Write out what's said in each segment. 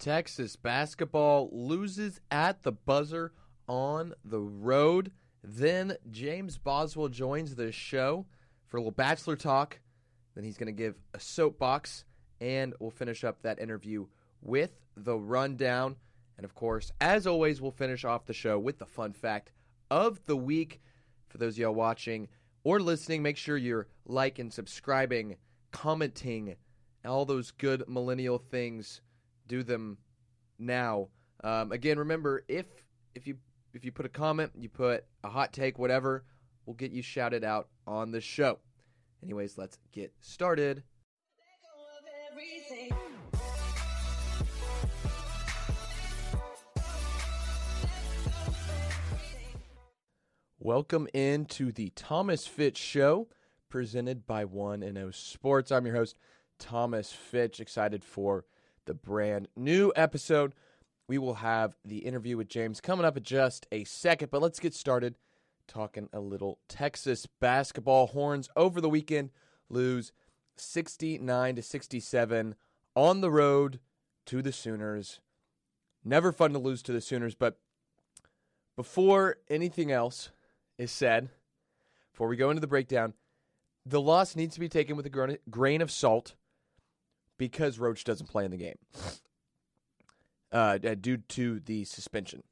Texas basketball loses at the buzzer on the road. Then James Boswell joins the show for a little bachelor talk. Then he's going to give a soapbox, and we'll finish up that interview with the rundown. And of course, as always, we'll finish off the show with the fun fact of the week. For those of y'all watching or listening, make sure you're liking, subscribing, commenting, all those good millennial things. Do them now. Um, again, remember if if you if you put a comment, you put a hot take, whatever, we'll get you shouted out on the show. Anyways, let's get started. Welcome into the Thomas Fitch Show, presented by One and O Sports. I'm your host, Thomas Fitch. Excited for the brand new episode. We will have the interview with James coming up in just a second, but let's get started talking a little Texas basketball. Horns over the weekend lose 69 to 67 on the road to the Sooners. Never fun to lose to the Sooners, but before anything else is said, before we go into the breakdown, the loss needs to be taken with a grain of salt because Roach doesn't play in the game uh, due to the suspension.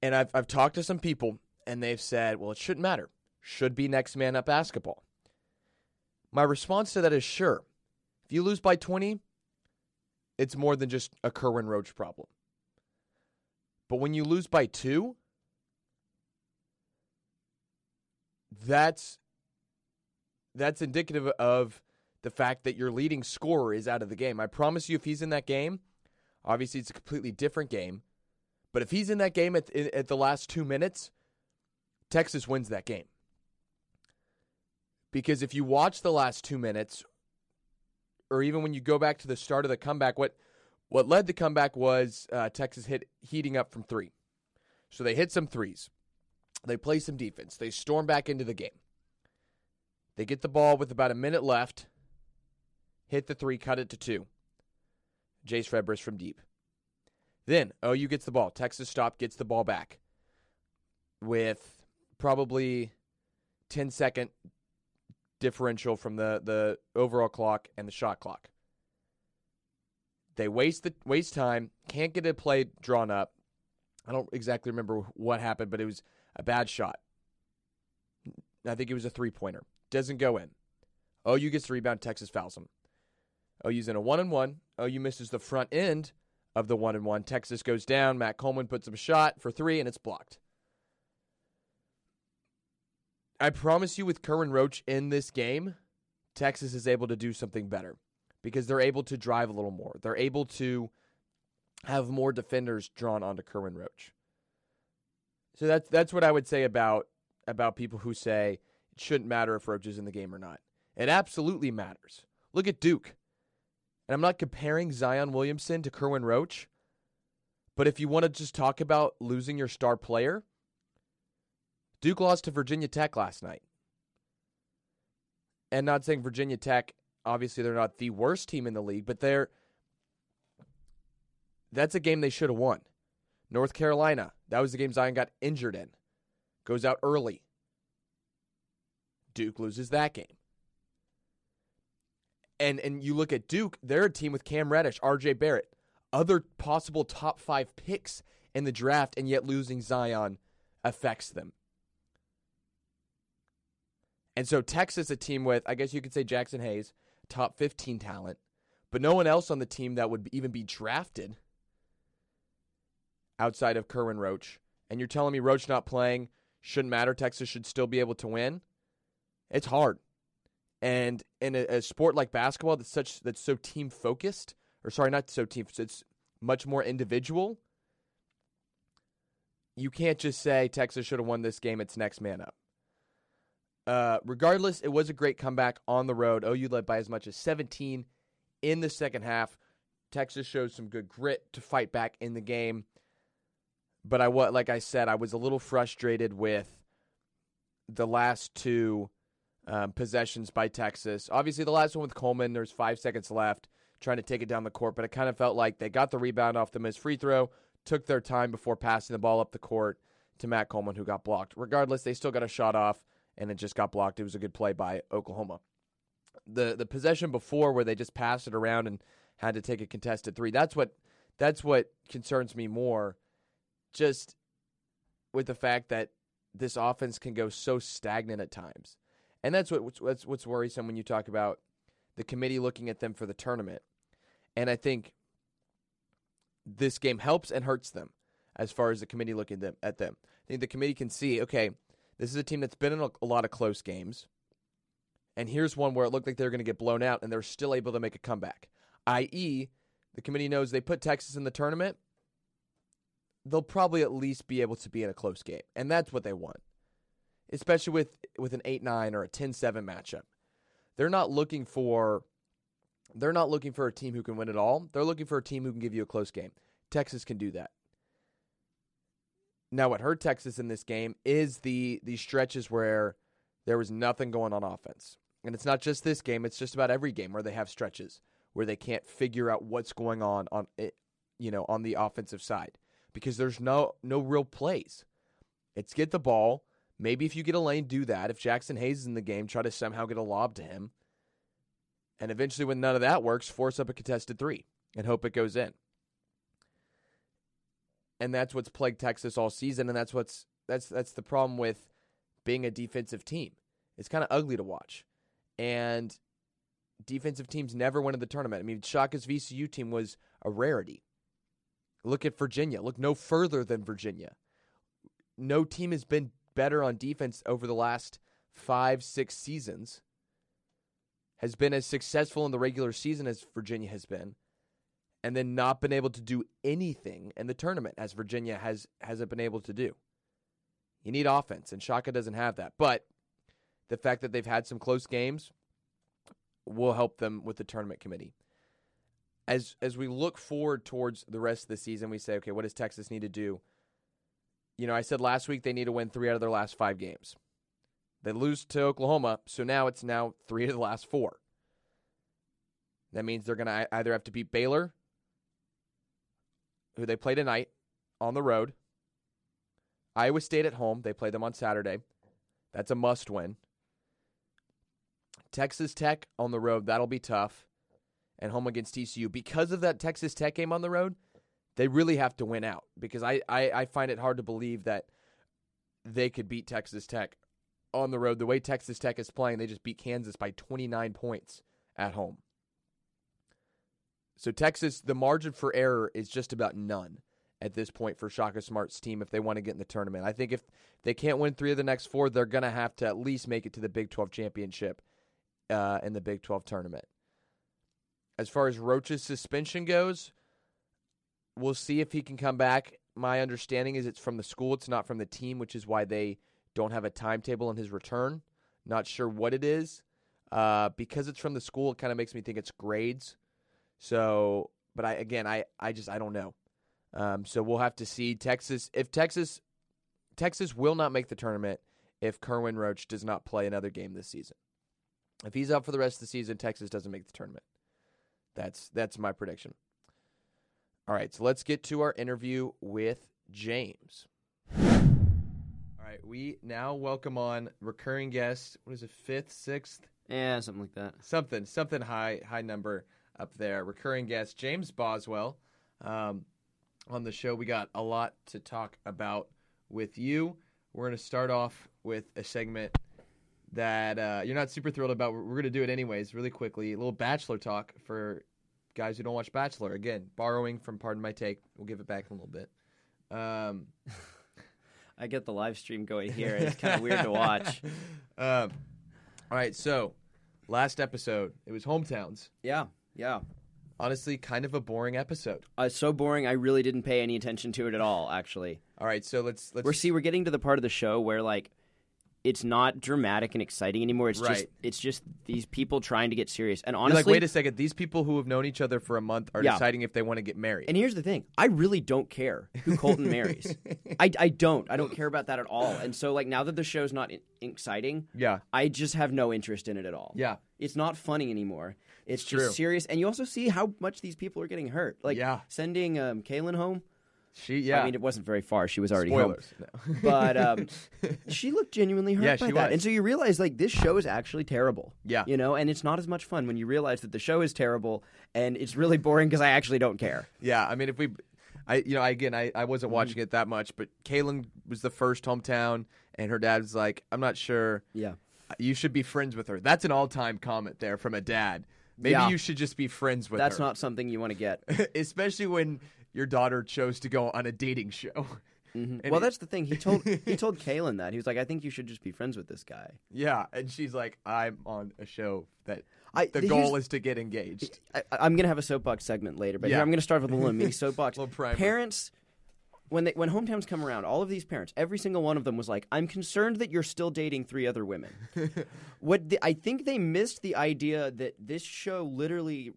And I've, I've talked to some people, and they've said, well, it shouldn't matter. Should be next man up basketball. My response to that is sure. If you lose by 20, it's more than just a Kerwin Roach problem. But when you lose by two, that's that's indicative of the fact that your leading scorer is out of the game. I promise you, if he's in that game, obviously it's a completely different game. But if he's in that game at, at the last two minutes, Texas wins that game. Because if you watch the last two minutes, or even when you go back to the start of the comeback, what what led the comeback was uh, Texas hit heating up from three. So they hit some threes. They play some defense. They storm back into the game. They get the ball with about a minute left, hit the three, cut it to two. Jase Febres from deep. Then OU gets the ball. Texas stop gets the ball back with probably 10 second differential from the, the overall clock and the shot clock. They waste the waste time, can't get a play drawn up. I don't exactly remember what happened, but it was a bad shot. I think it was a three pointer. Doesn't go in. OU gets the rebound. Texas fouls him. Oh, OU's in a one and one. OU oh, misses the front end of the one and one. Texas goes down. Matt Coleman puts up a shot for three, and it's blocked. I promise you, with Kerwin Roach in this game, Texas is able to do something better because they're able to drive a little more. They're able to have more defenders drawn onto Kerwin Roach. So that's that's what I would say about about people who say it shouldn't matter if Roach is in the game or not. It absolutely matters. Look at Duke. And I'm not comparing Zion Williamson to Kerwin Roach, but if you want to just talk about losing your star player, Duke lost to Virginia Tech last night. And not saying Virginia Tech, obviously they're not the worst team in the league, but they're that's a game they should have won. North Carolina, that was the game Zion got injured in. Goes out early. Duke loses that game. And and you look at Duke, they're a team with Cam Reddish, RJ Barrett, other possible top five picks in the draft, and yet losing Zion affects them. And so Texas, a team with, I guess you could say Jaxson Hayes, top 15 talent, but no one else on the team that would even be drafted outside of Kerwin Roach. And you're telling me Roach not playing shouldn't matter. Texas should still be able to win. It's hard. And in a, a sport like basketball that's such that's so team focused, or sorry, not so team, it's much more individual. You can't just say Texas should have won this game. It's next man up. Uh, regardless, it was a great comeback on the road. OU led by as much as 17 in the second half. Texas showed some good grit to fight back in the game. But I what like I said, I was a little frustrated with the last two um, possessions by Texas. Obviously, the last one with Coleman, there's five seconds left. trying to take it down the court, but it kind of felt like they got the rebound off the missed free throw, took their time before passing the ball up the court to Matt Coleman, who got blocked. Regardless, they still got a shot off, and it just got blocked. It was a good play by Oklahoma. The the possession before where they just passed it around and had to take a contested three. That's what that's what concerns me more. Just with the fact that this offense can go so stagnant at times, and that's what what's, what's worrisome when you talk about the committee looking at them for the tournament. And I think this game helps and hurts them as far as the committee looking them, at them. I think the committee can see, okay, this is a team that's been in a, a lot of close games. And here's one where it looked like they were going to get blown out and they're still able to make a comeback. I.e., the committee knows they put Texas in the tournament, they'll probably at least be able to be in a close game. And that's what they want. Especially with with an 8-9 or a 10-7 matchup. They're not looking for they're not looking for a team who can win it all. They're looking for a team who can give you a close game. Texas can do that. Now, what hurt Texas in this game is the the stretches where there was nothing going on offense, and it's not just this game; it's just about every game where they have stretches where they can't figure out what's going on on it, you know, on the offensive side because there's no no real plays. It's get the ball. Maybe if you get a lane, do that. If Jaxson Hayes is in the game, try to somehow get a lob to him. And eventually, when none of that works, force up a contested three and hope it goes in. And that's what's plagued Texas all season, and that's what's that's that's the problem with being a defensive team. It's kind of ugly to watch. And defensive teams never win in the tournament. I mean, Shaka's VCU team was a rarity. Look at Virginia. Look no further than Virginia. No team has been better on defense over the last five, six seasons has been as successful in the regular season as Virginia has been, and then not been able to do anything in the tournament as Virginia has hasn't been able to do. You need offense, and Shaka doesn't have that. But the fact that they've had some close games will help them with the tournament committee. As as we look forward towards the rest of the season, we say, okay, what does Texas need to do? You know, I said last week they need to win three out of their last five games. They lose to Oklahoma, so now it's now three of the last four. That means they're going to either have to beat Baylor, who they play tonight on the road. Iowa State at home. They play them on Saturday. That's a must win. Texas Tech on the road. That'll be tough. And home against TCU. Because of that Texas Tech game on the road, they really have to win out because I, I, I find it hard to believe that they could beat Texas Tech on the road. The way Texas Tech is playing, they just beat Kansas by 29 points at home. So Texas, the margin for error is just about none at this point for Shaka Smart's team if they want to get in the tournament. I think if they can't win three of the next four, they're going to have to at least make it to the Big 12 championship uh, in the Big 12 tournament. As far as Roach's suspension goes, we'll see if he can come back. My understanding is it's from the school, it's not from the team, which is why they don't have a timetable on his return. Not sure what it is. Uh, because it's from the school, it kind of makes me think it's grades. So, but I again, I I just I don't know. Um, so we'll have to see Texas if Texas Texas will not make the tournament if Kerwin Roach does not play another game this season. If he's out for the rest of the season, Texas doesn't make the tournament. That's that's my prediction. All right, so let's get to our interview with James. All right, we now welcome on recurring guest. What is it, fifth, sixth? Yeah, something like that. Something, something high, high number up there. Recurring guest James Boswell. Um, on the show, we got a lot to talk about with you. We're going to start off with a segment that uh, you're not super thrilled about. We're going to do it anyways, really quickly. A little Bachelor talk for guys who don't watch Bachelor. Again, borrowing from Pardon My Take. We'll give it back in a little bit. Um, I get the live stream going here. It's kind of weird to watch. Um, all right, so last episode, it was hometowns. Yeah, yeah. Honestly, kind of a boring episode. Uh, so boring. I really didn't pay any attention to it at all. Actually, All right, so let's let's we're see we're getting to the part of the show where like it's not dramatic and exciting anymore. It's just it's just these people trying to get serious. And You're honestly, like, wait a second. These people who have known each other for a month are Yeah. deciding if they want to get married. And here's the thing: I really don't care who Colton marries. I, I don't. I don't care about that at all. And so, like now that the show's not in- exciting, yeah, I just have no interest in it at all. yeah, It's not funny anymore. It's True. just serious, and you also see how much these people are getting hurt. Like Yeah. sending um, Caelynn home. She, yeah. I mean, it wasn't very far. She was already home. No. But um, she looked genuinely hurt Yeah, by that. was. And so you realize like this show is actually terrible. Yeah. You know, and it's not as much fun when you realize that the show is terrible and it's really boring because I actually don't care. Yeah, I mean, if we, I you know, I, again, I, I Mm-hmm. wasn't watching it that much, but Caelynn was the first hometown, and her dad was like, "I'm not sure Yeah. you should be friends with her." That's an all time comment there from a dad. Maybe Yeah. you should just be friends with That's her. That's not something you want to get. especially when your daughter chose to go on a dating show. Mm-hmm. And well, it- that's the thing. He told he told Caelynn that he was like, "I think you should just be friends with this guy." yeah, and she's like, "I'm on a show that I- the goal is to get engaged." I, I'm gonna have a soapbox segment later, but Yeah. here I'm gonna start with a little mini soapbox. Little. Parents, when they when hometowns come around, all of these parents, every single one of them was like, "I'm concerned that you're still dating three other women." what the, I think they missed the idea that this show literally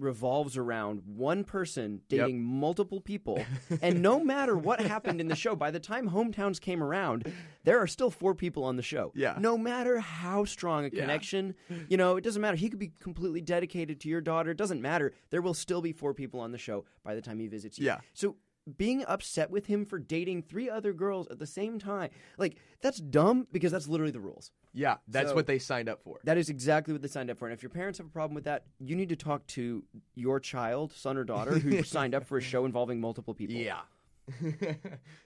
revolves around one person Yep. dating multiple people and no matter what happened in the show by the time hometowns came around there are still four people on the show Yeah. no matter how strong a Yeah. connection you know it doesn't matter he could be completely dedicated to your daughter it doesn't matter there will still be four people on the show by the time he visits you Yeah. so being upset with him for dating three other girls at the same time like that's dumb because that's literally the rules Yeah, that's So- what they signed up for. that is exactly what they signed up for. And if your parents have a problem with that, you need to talk to your child, son or daughter, who signed up for a show involving multiple people. Yeah.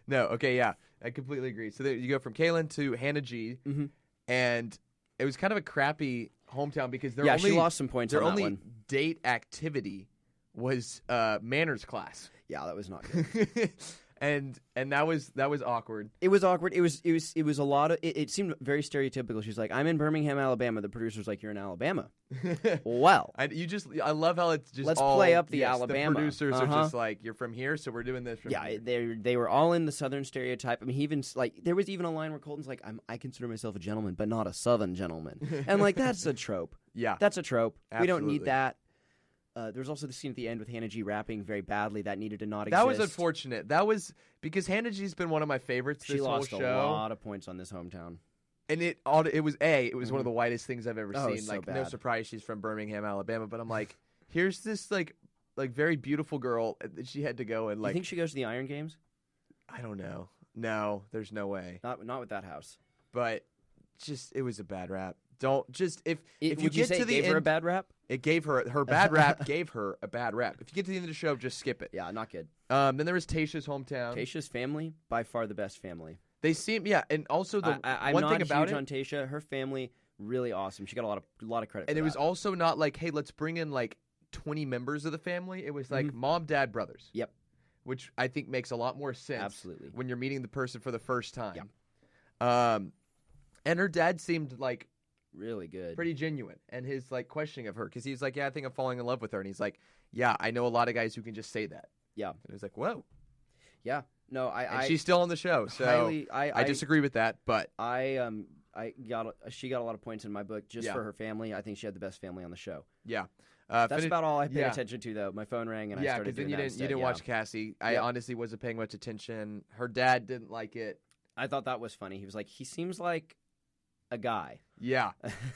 no, okay, yeah, I completely agree. So there, you go from Caelynn to Hannah G, Mhm. and it was kind of a crappy hometown because their Yeah, only she lost some points their on that only one. date activity was uh, manners class, Yeah, that was not good. and and that was that was awkward. it was awkward. It was it was it was a lot of it, it seemed very stereotypical. She's like, I'm in Birmingham, Alabama. The producer's like, You're in Alabama. well, I, you just I love how it's just Let's all- play up the yes, Alabama. The producers Uh-huh. are just like you're from here, so we're doing this. From yeah, here." they they were all in the southern stereotype. I mean, he even like there was even a line where Colton's like, I'm I consider myself a gentleman, but not a southern gentleman. and like that's a trope. yeah, That's a trope. We don't need that. Uh, there's also the scene at the end with Hannah G rapping very badly. That needed to not exist. that was unfortunate. That was because Hannah G's been one of my favorites this She lost a lot of points on this hometown. and it all it was a it was one of the whitest things I've ever Oh, seen. so like no surprise she's from Birmingham, Alabama, but I'm like, here's this like like very beautiful girl that she had to go and like you think she goes to the Iron Games? I don't know. No, there's no way. Not not with that house. But just it was a bad rap. Don't just if It- if you get say to the gave end, her a bad rap? it gave her her bad rap gave her a bad rap. If you get to the end of the show, just skip it. Yeah, not good. Um, then there was Tayshia's hometown. Tayshia's family by far the best family. They seem yeah, and also the I, I, one thing about it, on Tayshia. Her family really awesome. She got a lot of a lot of credit. and it was also not like hey, let's bring in like 20 members of the family. It was like mom, dad, brothers. Mm-hmm. Yep. Which I think makes a lot more sense. Absolutely. When you're meeting the person for the first time. Um, and her dad seemed like really good. pretty genuine, and his like questioning of her because he's like, yeah, I think I'm falling in love with her, and he's like, yeah, I know a lot of guys who can just say that. Yeah. And it was like, whoa, Yeah. No, I and I she's still on the show, so highly I, I disagree with that, but I um I got she got a lot of points in my book just Yeah. for her family. I think she had the best family on the show. yeah. Uh, That's about all I paid yeah. attention to though. My phone rang and I yeah, started then doing you didn't you didn't yeah. watch Cassie. I honestly wasn't paying much attention. Her dad didn't like it. I thought that was funny. He was like, he seems like a guy. Yeah,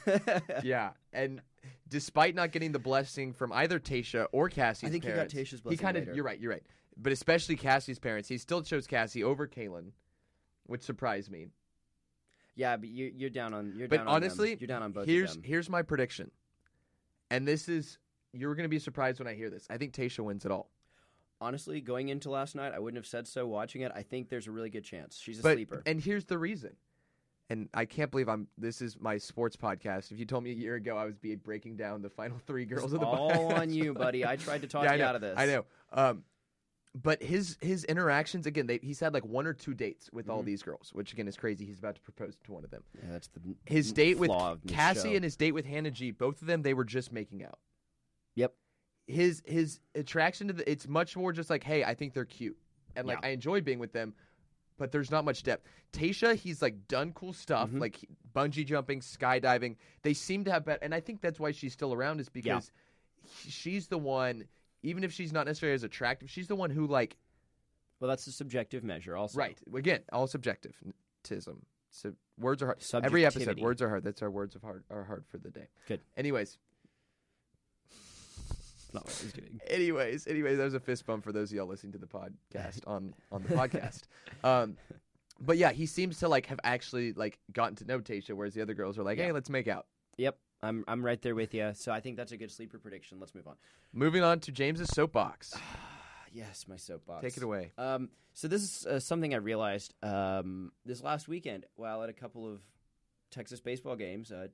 yeah, and despite not getting the blessing from either Tayshia or Cassie's I think he got Tayshia's blessing. He kind of you're right, you're right, but especially Cassie's parents, he still chose Cassie over Caelynn, which surprised me. yeah, but you, you're down on. You're But down on honestly, you're down on both here's of them. here's my prediction, and this is you're gonna be surprised when I hear this. I think Tayshia wins it all. Honestly, going into last night, I wouldn't have said so. Watching it, I think there's a really good chance she's a but sleeper. and here's the reason. And I can't believe I'm. This is my sports podcast. If you told me a year ago I was be breaking down the final three girls of the all on you, buddy. I tried to talk Yeah, you know, out of this. I know. Um, but his his interactions again, they, he's had like one or two dates with all Mhm. these girls, which again is crazy. He's about to propose to one of them. Yeah, that's the His date with Cassie and his date with Hannah G, both of them, they were just making out. Yep. His his attraction to the it's much more just like, hey, I think they're cute, and like Yeah. I enjoy being with them. But there's not much depth. Tayshia, he's like done cool stuff, Mhm. like bungee jumping, skydiving. They seem to have better, and I think that's why she's still around is because he- she's the one. Even if she's not necessarily as attractive, she's the one who like Well, that's a subjective measure, also. right again all subjectivism. So words are hard. Every episode, words are hard. That's our words of hard are hard for the day. Good. Anyways, Not what I was doing. anyways, anyways, that was a fist bump for those of y'all listening to the podcast on on the podcast. Um, but yeah, he seems to like have actually like gotten to know Tayshia, whereas the other girls are like, hey, let's make out. Yep, I'm I'm right there with you. So I think that's a good sleeper prediction. Let's move on. Moving on to James's soapbox. yes, my soapbox. Take it away. Um, so this is uh, something I realized um, this last weekend while at a couple of Texas baseball games. Uh,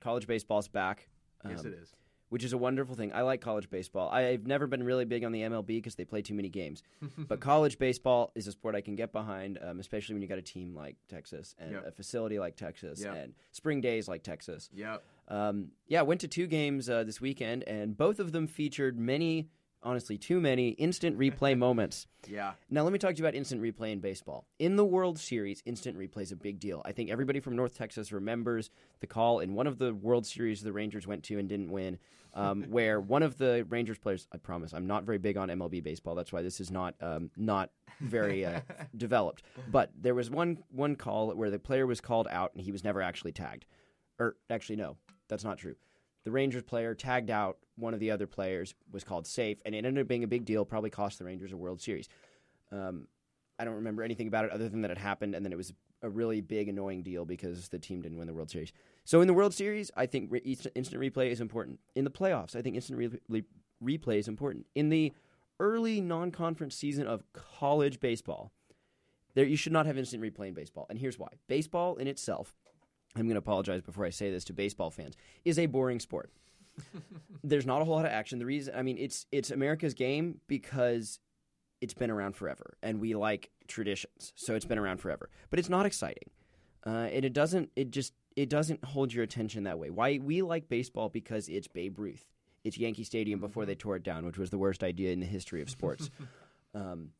college baseball's back. yes, um, it is. Which is a wonderful thing. I like college baseball. I've never been really big on the MLB because they play too many games. but college baseball is a sport I can get behind, um, especially when you got a team like Texas and Yep. a facility like Texas Yep. and spring days like Texas. Yep. Um, yeah, went to two games uh, this weekend, and both of them featured many, honestly, too many instant replay moments. Yeah. Now, let me talk to you about instant replay in baseball. In the World Series, instant replay is a big deal. I think everybody from North Texas remembers the call in one of the World Series the Rangers went to and didn't win, um, where one of the Rangers players, I promise, I'm not very big on MLB baseball. That's why this is not um, not very uh, developed. But there was one one call where the player was called out and he was never actually tagged. Or actually, no, that's not true. The Rangers player tagged out one of the other players, was called safe, and it ended up being a big deal. Probably cost the Rangers a World Series. Um, I don't remember anything about it other than that it happened, and then it was a really big, annoying deal because the team didn't win the World Series. So in the World Series, I think re- instant replay is important. In the playoffs, I think instant re- re- replay is important. In the early non-conference season of college baseball, there you should not have instant replay in baseball, and here's why: baseball in itself. I'm going to apologize before I say this to baseball fans. Is a boring sport. There's not a whole lot of action. The reason, I mean, it's it's America's game because it's been around forever, and we like traditions, so it's been around forever. But it's not exciting, uh, and it doesn't. It just it doesn't hold your attention that way. Why we like baseball because it's Babe Ruth. It's Yankee Stadium before they tore it down, which was the worst idea in the history of sports. um,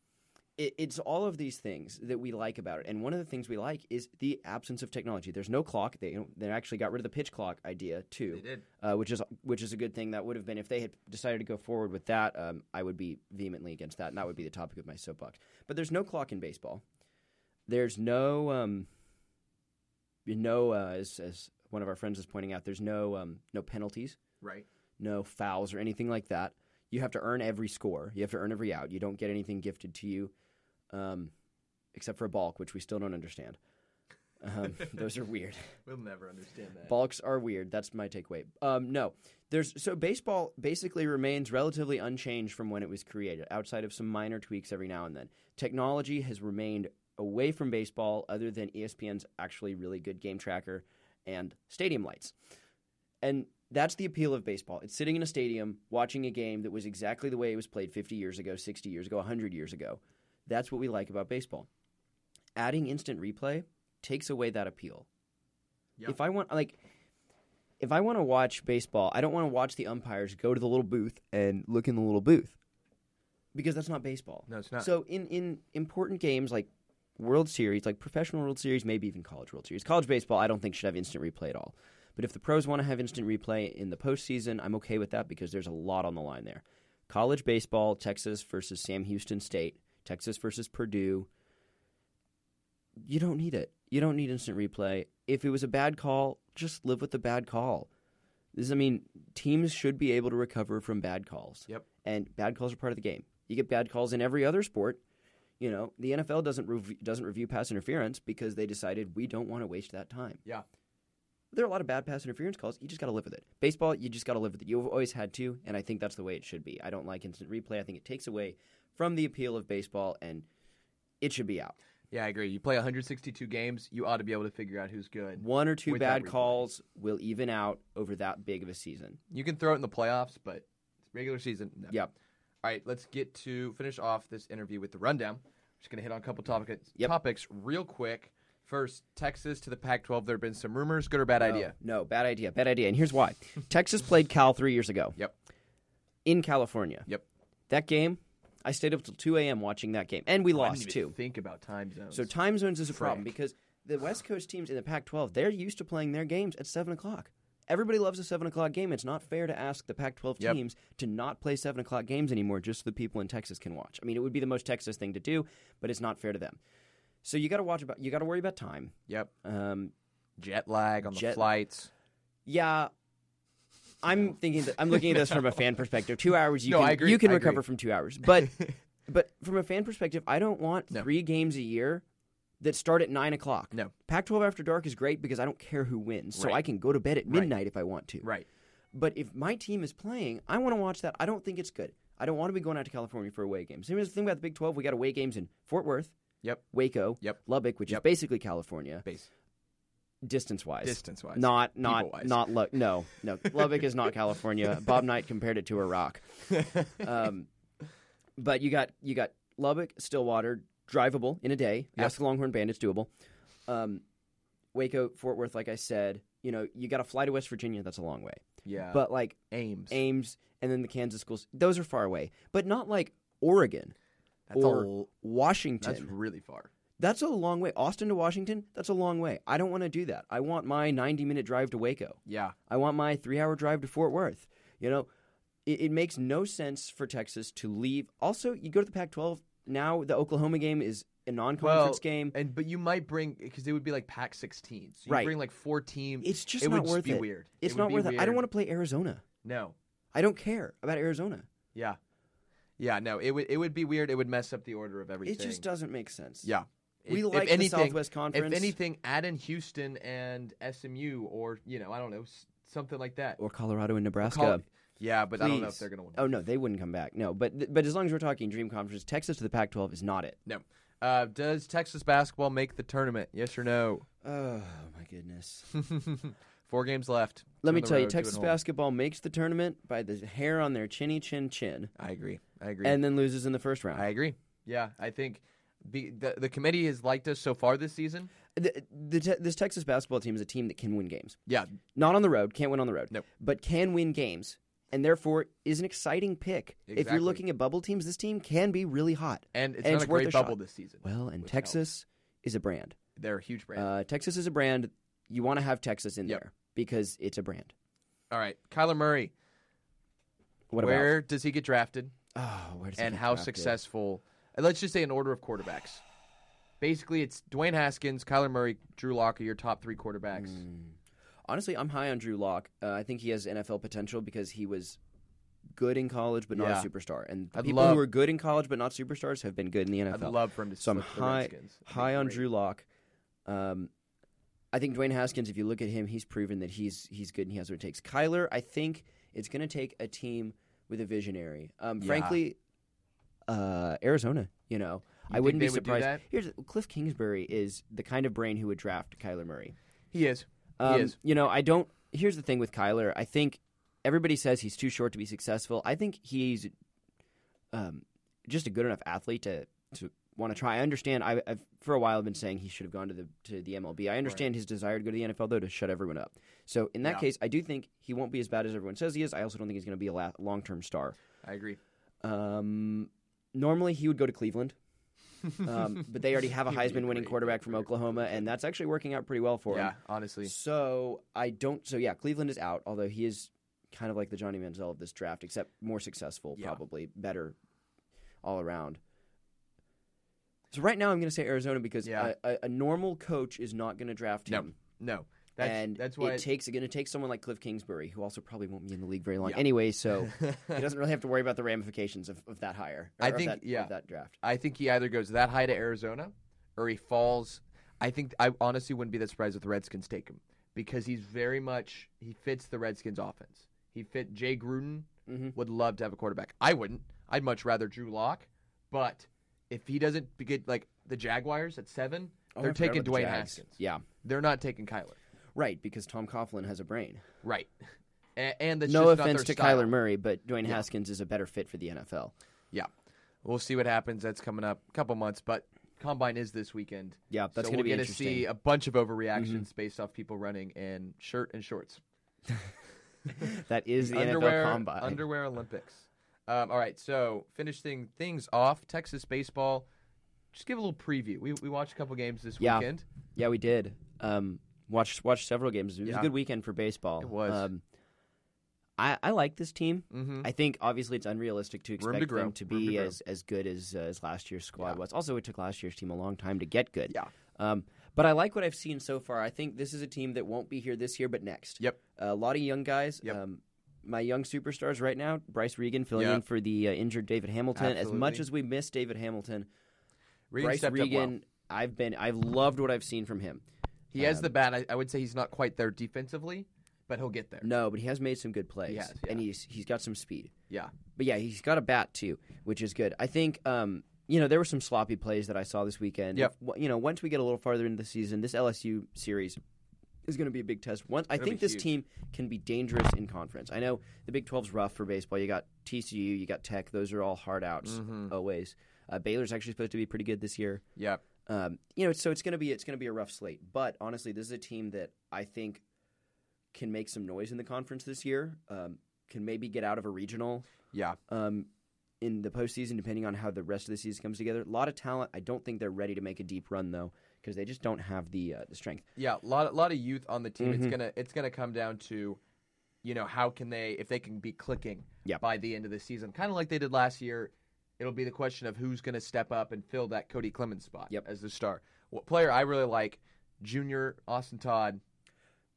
it, it's all of these things that we like about it, and one of the things we like is the absence of technology. There's no clock. They they actually got rid of the pitch clock idea too They did. uh, which is which is a good thing. That would have been if they had decided to go forward with that. Um, I would be vehemently against that, and that would be the topic of my soapbox. But there's no clock in baseball. There's no um, know, uh, as as one of our friends is pointing out, there's no um, no penalties, Right. no fouls or anything like that. You have to earn every score. You have to earn every out. You don't get anything gifted to you, um, except for a balk, which we still don't understand. Um, those are weird. We'll never understand that. Balks are weird. That's my takeaway. Um, no, there's so baseball basically remains relatively unchanged from when it was created, outside of some minor tweaks every now and then. Technology has remained away from baseball, other than ESPN's actually really good game tracker and stadium lights, and that's the appeal of baseball. It's sitting in a stadium watching a game that was exactly the way it was played 50 years ago, 60 years ago, 100 years ago. That's what we like about baseball. Adding instant replay takes away that appeal. Yep. If I want like if I want to watch baseball, I don't want to watch the umpires go to the little booth and look in the little booth. Because that's not baseball. No, it's not. So in in important games like World Series, like professional World Series, maybe even college World Series. College baseball I don't think should have instant replay at all. But if the pros want to have instant replay in the postseason, I'm okay with that because there's a lot on the line there. College baseball, Texas versus Sam Houston State, Texas versus Purdue. You don't need it. You don't need instant replay. If it was a bad call, just live with the bad call. This, I mean, teams should be able to recover from bad calls. Yep. And bad calls are part of the game. You get bad calls in every other sport. You know, the NFL doesn't rev- doesn't review pass interference because they decided we don't want to waste that time. Yeah. There are a lot of bad pass interference calls. You just got to live with it. Baseball, you just got to live with it. You've always had to, and I think that's the way it should be. I don't like instant replay. I think it takes away from the appeal of baseball, and it should be out. Yeah, I agree. You play 162 games, you ought to be able to figure out who's good. One or two bad calls will even out over that big of a season. You can throw it in the playoffs, but regular season. No. Yep. All right, let's get to finish off this interview with the rundown. Just gonna hit on a couple topics Yep. topics real quick. First, Texas to the Pac-12. There have been some rumors. Good or bad idea? No, no, bad idea. Bad idea. And here's why. Texas played Cal three years ago. Yep. In California. Yep. That game, I stayed up till 2 a.m. watching that game, and we lost too. Think about time zones. So time zones is a problem because the West Coast teams in the Pac-12 they're used to playing their games at seven o'clock. Everybody loves a seven o'clock game. It's not fair to ask the Pac-12 Yep. teams to not play seven o'clock games anymore, just so the people in Texas can watch. I mean, it would be the most Texas thing to do, but it's not fair to them. So you got to watch about. You got to worry about time. yep, Um, jet lag on the flights. yeah. I'm thinking that I'm looking at this from a fan perspective. Two hours, you No, can I agree. you can I recover agree. from two hours, but but from a fan perspective, I don't want No. three games a year that start at nine o'clock. No. Pac-12 after dark is great because I don't care who wins, so Right. I can go to bed at Right. midnight if I want to. Right. But if my team is playing, I want to watch that. I don't think it's good. I don't want to be going out to California for away games. Here's the thing about the Big 12: we got away games in Fort Worth, Yep. Waco, Yep. Lubbock, which Yep. is basically California, Base distance-wise. distance wise. Not not People-wise. not Lu- no no Lubbock is not California. Bob Knight compared it to Iraq. Um, but you got you got Lubbock, Stillwater, drivable in a day. Yep. Ask the Longhorn Band, it's doable. Um, Waco, Fort Worth, like I said, you know, you got to fly to West Virginia. That's a long way. yeah. But like Ames. Ames and then the Kansas schools, those are far away. But not like Oregon, That's or Washington. that's really far. That's a long way. Austin to Washington, that's a long way. I don't want to do that. I want my 90 minute drive to Waco. Yeah. I want my three hour drive to Fort Worth. You know, it, it makes no sense for Texas to leave. Also, you go to the Pac 12, now the Oklahoma game is a non conference Well, game. And but you might bring because it would be like Pac 16. So you Right. bring like four teams. It's just it not would worth be it. weird. It's It not worth it. I don't want to play Arizona. No. I don't care about Arizona. Yeah. Yeah. No. It would. It would be weird. It would mess up the order of everything. It just doesn't make sense. Yeah. We If- like if the Southwest Conference. If anything, add in Houston and SMU, or you know, I don't know, something like that. Or Colorado and Nebraska. Call- yeah, but I don't know if they're going to win. Oh no, they wouldn't come back. No, but but as long as we're talking Dream Conference, Texas to the Pac-12 is not it. No. Uh, does Texas basketball make the tournament? Yes or no? Oh my goodness. Four games left. Let me tell you, road, Texas basketball makes the tournament by the hair on their chinny chin chin, I agree. I agree. and then loses in the first round. I agree. Yeah, I think be, the the committee has liked us so far this season. the, the te- this Texas basketball team is a team that can win games, Yeah, not on the road, can't win on the road, Nope. but can win games, and therefore is an exciting pick. If you're looking at bubble teams, this team can be really hot. and it's And not it's a worth great a bubble shot. this season. Well, and Texas is a brand. They're a huge brand. Uh, Texas is a brand. You want to have Texas in Yep. there because it's a brand. All right, Kyler Murray. What where does he get drafted. Oh, where does he and get how drafted? successful? Let's just say an order of quarterbacks. Basically, it's Dwayne Haskins, Kyler Murray, Drew Lock are your top three quarterbacks. Mm. Honestly, I'm high on Drew Lock. Uh, I think he has NFL potential because he was good in college but not Yeah. a superstar. And people love- who are good in college but not superstars have been good in the NFL. I'd love for him to So I'm high-. High on. Drew Lock. Um, I think Dwayne Haskins. If you look at him, he's proven that he's he's good and he has what it takes. Kyler, I think it's going to take a team with a visionary. Um, Yeah. Frankly, uh, Arizona. You know, You I wouldn't be would surprised. that? Here's Cliff Kingsbury is the kind of brain who would draft Kyler Murray. He is. Um, is. You know, I don't. Here's the thing with Kyler. I think everybody says he's too short to be successful. I think he's um, just a good enough athlete to to want to try. I understand. I, I've for a while I've been saying he should have gone to the to the MLB. I understand his desire to go to the NFL though to shut everyone up. So in that Yeah. case, I do think he won't be as bad as everyone says he is. I also don't think he's going to be a la- long term star. I agree. Um, normally he would go to Cleveland. um, but they already have a He'd be a Heisman winning quarterback from. Oklahoma, and that's actually working out pretty well for him. Yeah, honestly. So I don't. So yeah, Cleveland is out. Although he is kind of like the Johnny Manziel of this draft, except more successful, Yeah. probably better all around. So right now, I'm going to say Arizona because Yeah. a, a, a normal coach is not going to draft him, No, that's and that's why it takes going to take someone like Cliff Kingsbury, who also probably won't be in the league very long Yeah. anyway. So he doesn't really have to worry about the ramifications of, of that hire. or I of think- that, yeah. of that draft. I think he either goes that high to Arizona or he falls. I think I honestly wouldn't be that surprised if the Redskins take him because he's very much he fits the Redskins offense. He fit Jay Gruden Mhm. would love to have a quarterback. I wouldn't. I'd much rather Drew Lock, but if he doesn't get like the Jaguars at seven, Oh, they're taking Dwayne Jags. Haskins. Yeah, They're not taking Kyler. right. Because Tom Coughlin has a brain. Right. And, and no just not offense their to style. Kyler Murray, but Dwayne Yeah. Haskins is a better fit for the NFL. Yeah, we'll see what happens. That's coming up a couple months, but combine is this weekend. Yeah, that's so going to be. Mm-hmm. to see a bunch of overreactions based off people running in shirt and shorts. That is the underwear, NFL Combine. underwear Olympics. Um, all right, so finishing things off, Texas baseball. Just give a little preview. We we watched a couple games this Yeah. weekend. Yeah, we did. Um, watched watched several games. It was Yeah. a good weekend for baseball. It was. Um, I I like this team. Mm-hmm. I think obviously it's unrealistic to Room to expect them to Room to be as, as good as uh, as last year's squad Yeah. was. Also, it took last year's team a long time to get good. Yeah. Um, but I like what I've seen so far. I think this is a team that won't be here this year, but next. Yep. a lot of young guys. Yep. Um, my young superstars right now, Bryce Reagan filling Yeah. in for the uh, injured David Hamilton. As much as we miss David Hamilton, Reagan Bryce up well. Reagan, I've been I've loved what I've seen from him. He has um, the bat. I, I would say he's not quite there defensively, but he'll get there. No, but he has made some good plays, has, and he's he's got some speed. Yeah. But yeah, he's got a bat too, which is good. I think um, you know there were some sloppy plays that I saw this weekend. Yep. If- you know, once we get a little farther into the season, this LSU series is going to be a big test. Once I think this huge. team can be dangerous in conference. I know the Big 12's rough for baseball. You got TCU, you got Tech. Those are all hard outs Mhm. always. Uh, Baylor's actually supposed to be pretty good this year. Yeah. Um, you know, so it's gonna be it's gonna be a rough slate. But honestly, this is a team that I think can make some noise in the conference this year. Um, can maybe get out of a regional Yeah. um, in the postseason, depending on how the rest of the season comes together. A lot of talent. I don't think they're ready to make a deep run though, because they just don't have the uh, the strength. Yeah, a lot, a lot of youth on the team. It's Mhm. gonna, it's gonna come down to, you know, how can they, if they can be clicking Yep. by the end of the season, kind of like they did last year. It'll be the question of who's gonna step up and fill that Cody Clemens spot Yep. as the star. What player I really like, Junior Austin Todd,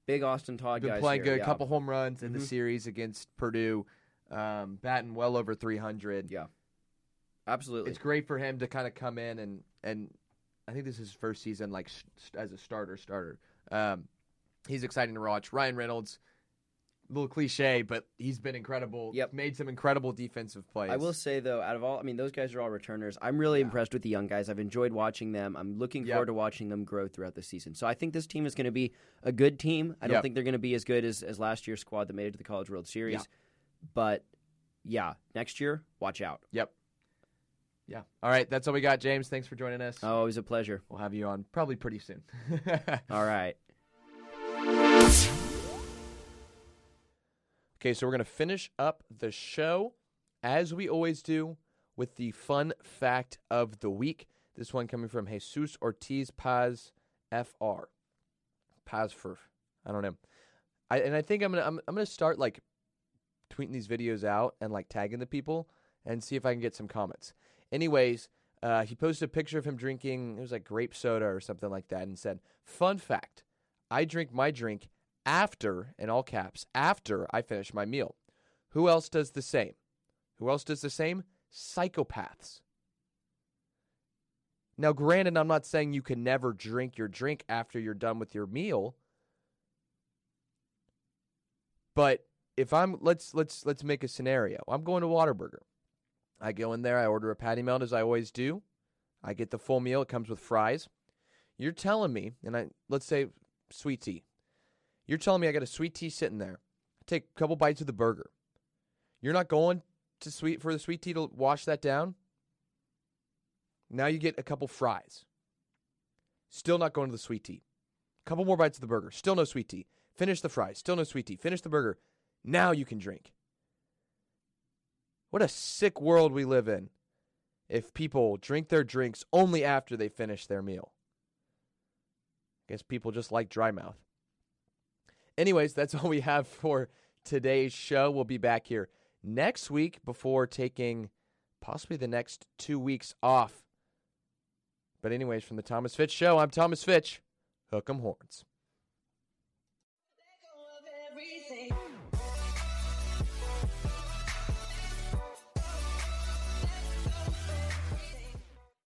Big Austin Todd been playing here, good. yeah. couple home runs in the Mhm. series against Purdue, um, batting well over 300. Yeah. Absolutely. It's great for him to kind of come in and and I think this is his first season like sh- as a starter starter. Um, he's exciting to watch. Ryan Reynolds, a little cliche, but he's been incredible. Yep. made some incredible defensive plays. I will say though, out of all, I mean, those guys are all returners. I'm really Yeah. impressed with the young guys. I've enjoyed watching them. I'm looking Yep. forward to watching them grow throughout the season. So I think this team is going to be a good team. I don't Yep. think they're going to be as good as, as last year's squad that made it to the College World Series. Yeah. But yeah, next year, watch out. Yep. Yeah. All right, that's all we got, James. Thanks for joining us. Oh, it was a pleasure. We'll have you on probably pretty soon. All right. Okay, so we're going to finish up the show as we always do with the fun fact of the week. This one coming from Jesus Ortiz Paz FR. Paz for I don't know. I and I think I'm going to I'm, I'm going to start like tweeting these videos out and like tagging the people and see if I can get some comments. Anyways, uh, he posted a picture of him drinking it was like grape soda or something like that and said, "Fun fact, I drink my drink after, in all caps, after I finish my meal. Who else does the same? Who else does the same? Psychopaths. Now, granted, I'm not saying you can never drink your drink after you're done with your meal. But if I'm let's let's let's make a scenario. I'm going to Whataburger. I go in there, I order a patty melt as I always do. I get the full meal, it comes with fries. You're telling me, and I let's say sweet tea. You're telling me I got a sweet tea sitting there. I take a couple bites of the burger. You're not going to sweet for the sweet tea to wash that down. Now you get a couple fries. Still not going to the sweet tea. Couple more bites of the burger. Still no sweet tea. Finish the fries. Still no sweet tea. Finish the burger. Now you can drink. What a sick world we live in if people drink their drinks only after they finish their meal. I Guess people just like dry mouth. Anyways, that's all we have for today's show. We'll be back here next week before taking possibly the next two weeks off. But, anyways, from the Thomas Fitch Show, I'm Thomas Fitch. Hook 'em horns.